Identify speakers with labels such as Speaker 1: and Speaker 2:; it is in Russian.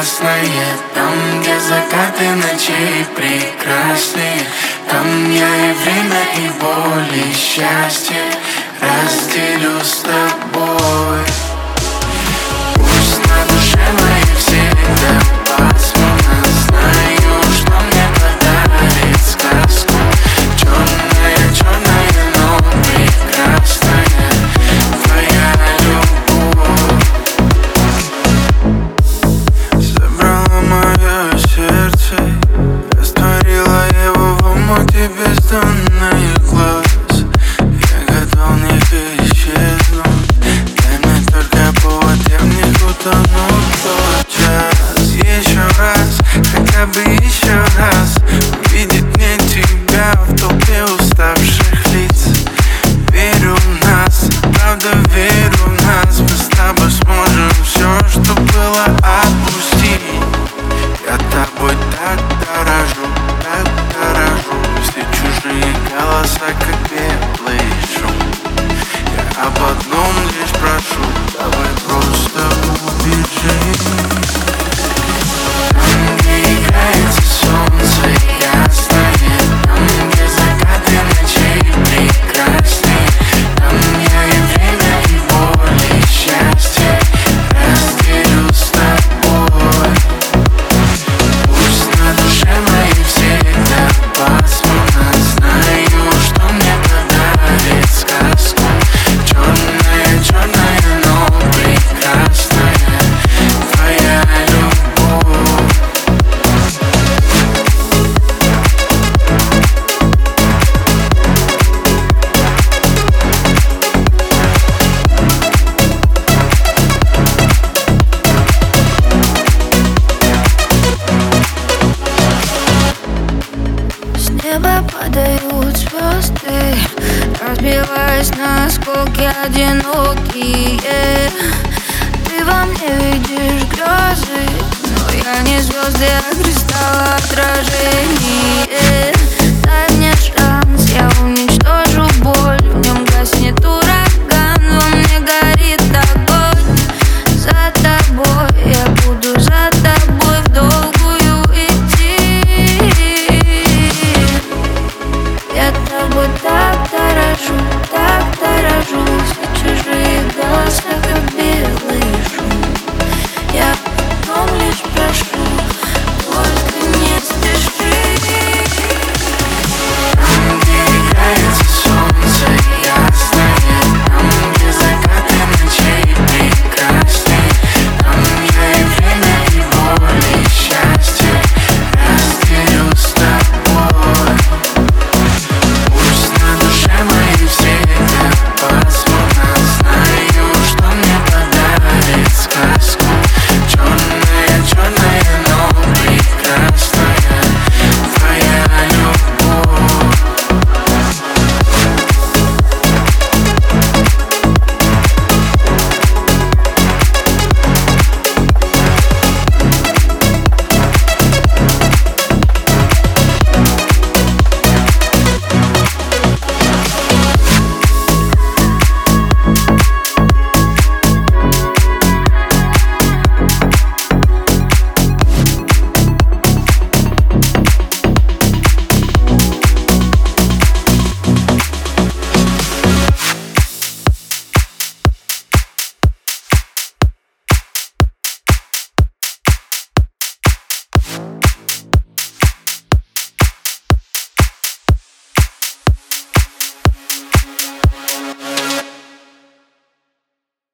Speaker 1: красное Там, где закаты ночей прекрасные. Там я и время, и боль, и счастье. Разделю с тобой.
Speaker 2: Every. глубокий, одинокие Ты во мне видишь грозы Но я не звезды, а кристалл отражение